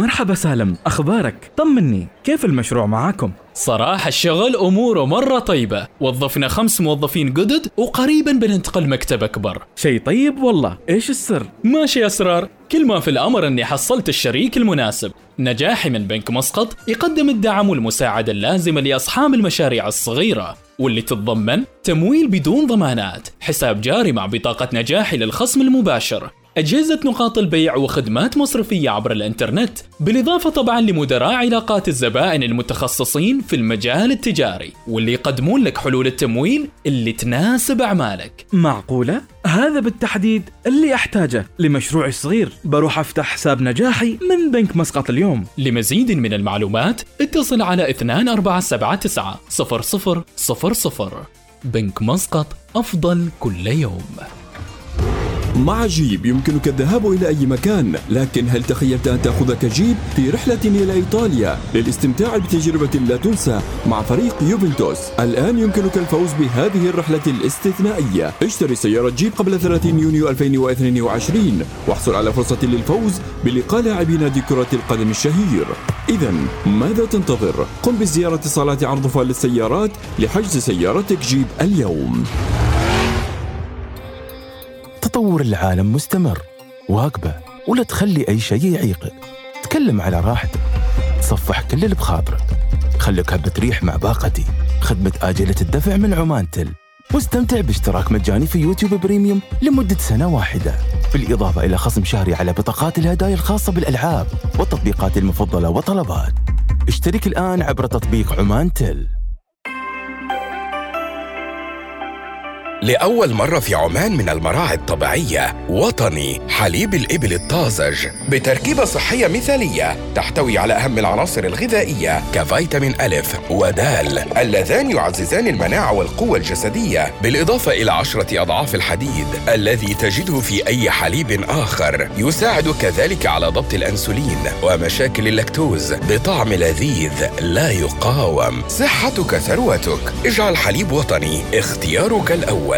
Speaker 22: مرحبا سالم أخبارك؟ طمني كيف المشروع معاكم؟
Speaker 17: صراحة الشغل أموره مرة طيبة. وظفنا خمس موظفين جدد وقريبا بننتقل مكتب أكبر.
Speaker 22: شيء طيب والله. إيش السر؟
Speaker 17: ماشي أسرار. كل ما في الأمر أني حصلت الشريك المناسب. نجاحي من بنك مسقط يقدم الدعم والمساعدة اللازمة لأصحاب المشاريع الصغيرة. واللي تتضمن تمويل بدون ضمانات. حساب جاري مع بطاقة نجاحي للخصم المباشر. أجهزة نقاط البيع وخدمات مصرفية عبر الإنترنت بالإضافة طبعا لمدراء علاقات الزبائن المتخصصين في المجال التجاري واللي يقدمون لك حلول التمويل اللي تناسب أعمالك.
Speaker 22: معقولة؟ هذا بالتحديد اللي أحتاجه. لمشروعي الصغير بروح أفتح حساب نجاحي من بنك مسقط اليوم.
Speaker 17: لمزيد من المعلومات اتصل على 2479 0000 بنك مسقط أفضل كل يوم.
Speaker 23: مع جيب يمكنك الذهاب إلى أي مكان لكن هل تخيلت أن تأخذك جيب في رحلة إلى إيطاليا؟ للاستمتاع بتجربة لا تنسى مع فريق يوفنتوس. الآن يمكنك الفوز بهذه الرحلة الاستثنائية. اشتري سيارة جيب قبل 30 يونيو 2022 واحصل على فرصة للفوز بلقاء لاعبي نادي كرة القدم الشهير. إذا ماذا تنتظر؟ قم بزيارة صالات عرض فال للسيارات لحجز سيارتك جيب اليوم.
Speaker 24: تطور العالم مستمر. واكبه ولا تخلي أي شيء يعيقك. تكلم على راحتك. تصفح كل اللي بخاطرك. خليك هبة ريح مع باقتي. خدمة آجلة الدفع من عمان تل واستمتع باشتراك مجاني في يوتيوب بريميوم لمدة سنة واحدة. بالإضافة إلى خصم شهري على بطاقات الهدايا الخاصة بالألعاب والتطبيقات المفضلة وطلبات اشترك الآن عبر تطبيق عمان تل
Speaker 25: لأول مرة في عمان من المراعي الطبيعية وطني حليب الإبل الطازج بتركيبة صحية مثالية تحتوي على أهم العناصر الغذائية كفيتامين ألف ودال اللذان يعززان المناعة والقوة الجسدية بالإضافة إلى عشرة أضعاف الحديد الذي تجده في أي حليب آخر يساعد كذلك على ضبط الأنسولين ومشاكل اللاكتوز بطعم لذيذ لا يقاوم. صحتك ثروتك. اجعل حليب وطني اختيارك الأول.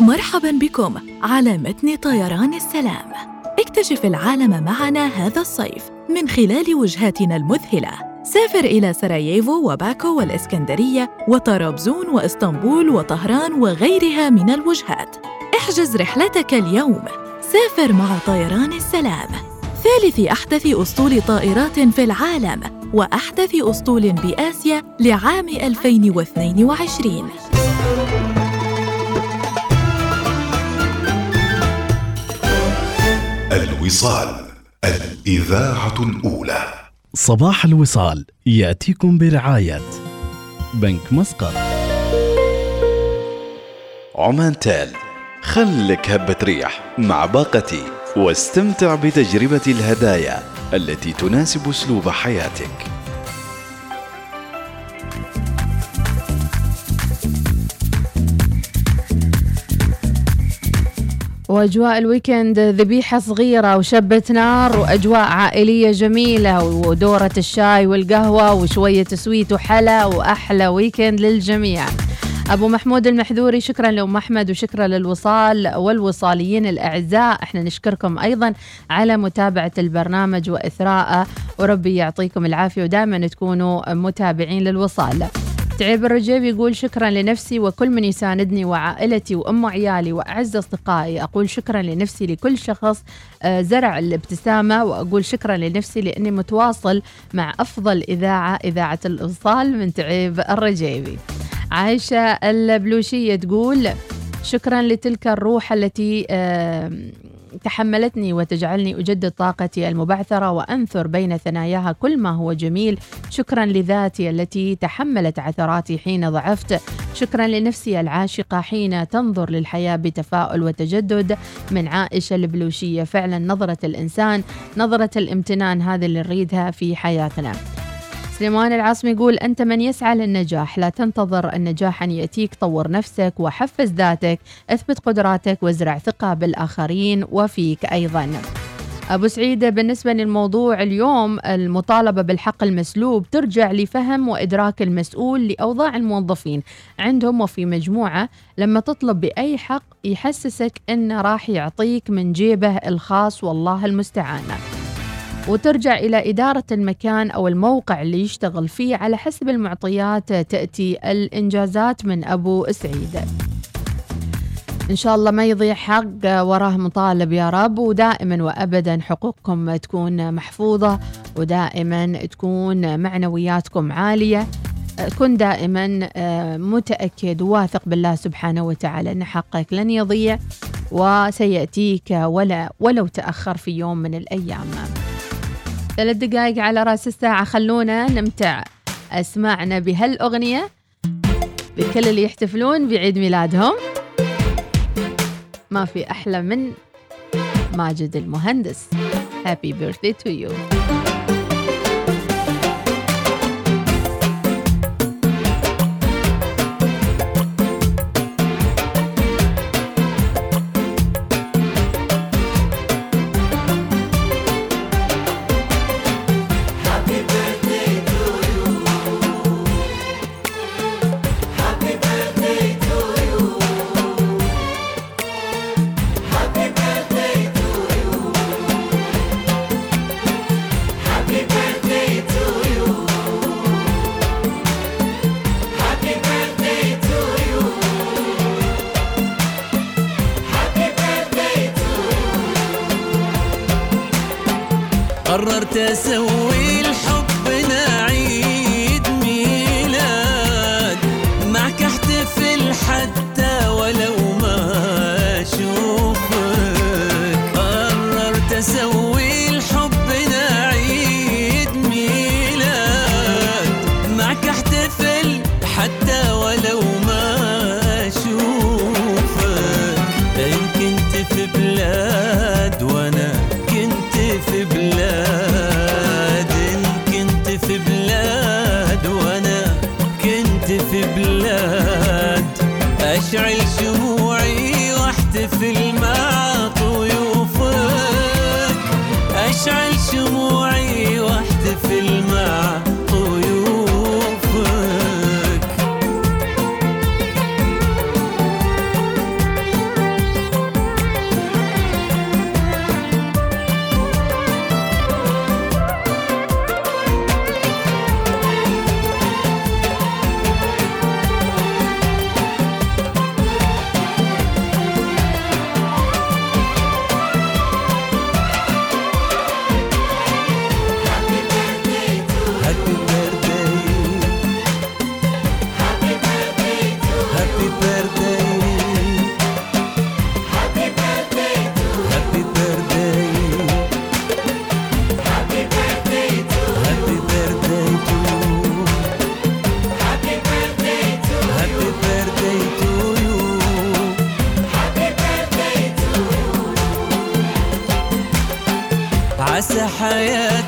Speaker 6: مرحبا بكم على متن طيران السلام. اكتشف العالم معنا هذا الصيف من خلال وجهاتنا المذهلة. سافر إلى سراييفو وباكو والإسكندرية وطرابزون وإسطنبول وطهران وغيرها من الوجهات. احجز رحلتك اليوم. سافر مع طيران السلام. ثالث أحدث أسطول طائرات في العالم. وأحدث أسطول بآسيا لعام 2022
Speaker 19: الوصال الإذاعة الأولى.
Speaker 4: صباح الوصال يأتيكم برعاية بنك مسقط.
Speaker 5: عمان تال خلك هبة ريح مع باقتي واستمتع بتجربة الهدايا التي تناسب أسلوب حياتك.
Speaker 1: وأجواء ال weekend ذبيحة صغيرة وشبة نار وأجواء عائلية جميلة ودورة الشاي والقهوة وشوية sweet وحلا وأحلى weekend للجميع. أبو محمود المحذوري شكرا لأم أحمد وشكرا للوصال والوصاليين الأعزاء. إحنا نشكركم أيضا على متابعة البرنامج وإثراءه. وربي يعطيكم العافية ودائما تكونوا متابعين للوصال. تعيب الرجيب يقول شكرا لنفسي وكل من يساندني وعائلتي وأم عيالي وأعز أصدقائي. أقول شكرا لنفسي لكل شخص آه، زرع الابتسامة وأقول شكرا لنفسي لأني متواصل مع أفضل إذاعة إذاعة الإوصال من تعيب الرجيبي عايشة البلوشية تقول شكرا لتلك الروح التي آه، تحملتني وتجعلني أجدد طاقتي المبعثرة وأنثر بين ثناياها كل ما هو جميل. شكرا لذاتي التي تحملت عثراتي حين ضعفت. شكرا لنفسي العاشقة حين تنظر للحياة بتفاؤل وتجدد. من عائشة البلوشية. فعلا نظرة الإنسان نظرة الامتنان هذه اللي نريدها في حياتنا. سليمان العاصمي يقول أنت من يسعى للنجاح لا تنتظر النجاح أن يأتيك طور نفسك وحفز ذاتك اثبت قدراتك وازرع ثقة بالآخرين وفيك أيضا. أبو سعيد بالنسبة للموضوع اليوم المطالبة بالحق المسلوب ترجع لفهم وإدراك المسؤول لأوضاع الموظفين عندهم وفي مجموعة لما تطلب بأي حق يحسسك أنه راح يعطيك من جيبه الخاص والله المستعان. وترجع إلى إدارة المكان أو الموقع اللي يشتغل فيه على حسب المعطيات تأتي الإنجازات من أبو سعيد. إن شاء الله ما يضيع حق وراه مطالب يا رب ودائما وأبدا حقوقكم تكون محفوظة ودائما تكون معنوياتكم عالية. كن دائما آه، متأكد وواثق بالله سبحانه وتعالى أن حقك لن يضيع وسيأتيك ولا ولو تأخر في يوم من الأيام. ثلاث دقائق على رأس الساعة. خلونا نمتع أسمعنا بهالأغنية. بكل اللي يحتفلون بعيد ميلادهم. ما في أحلى من ماجد المهندس. Happy birthday to you.
Speaker 10: حياتي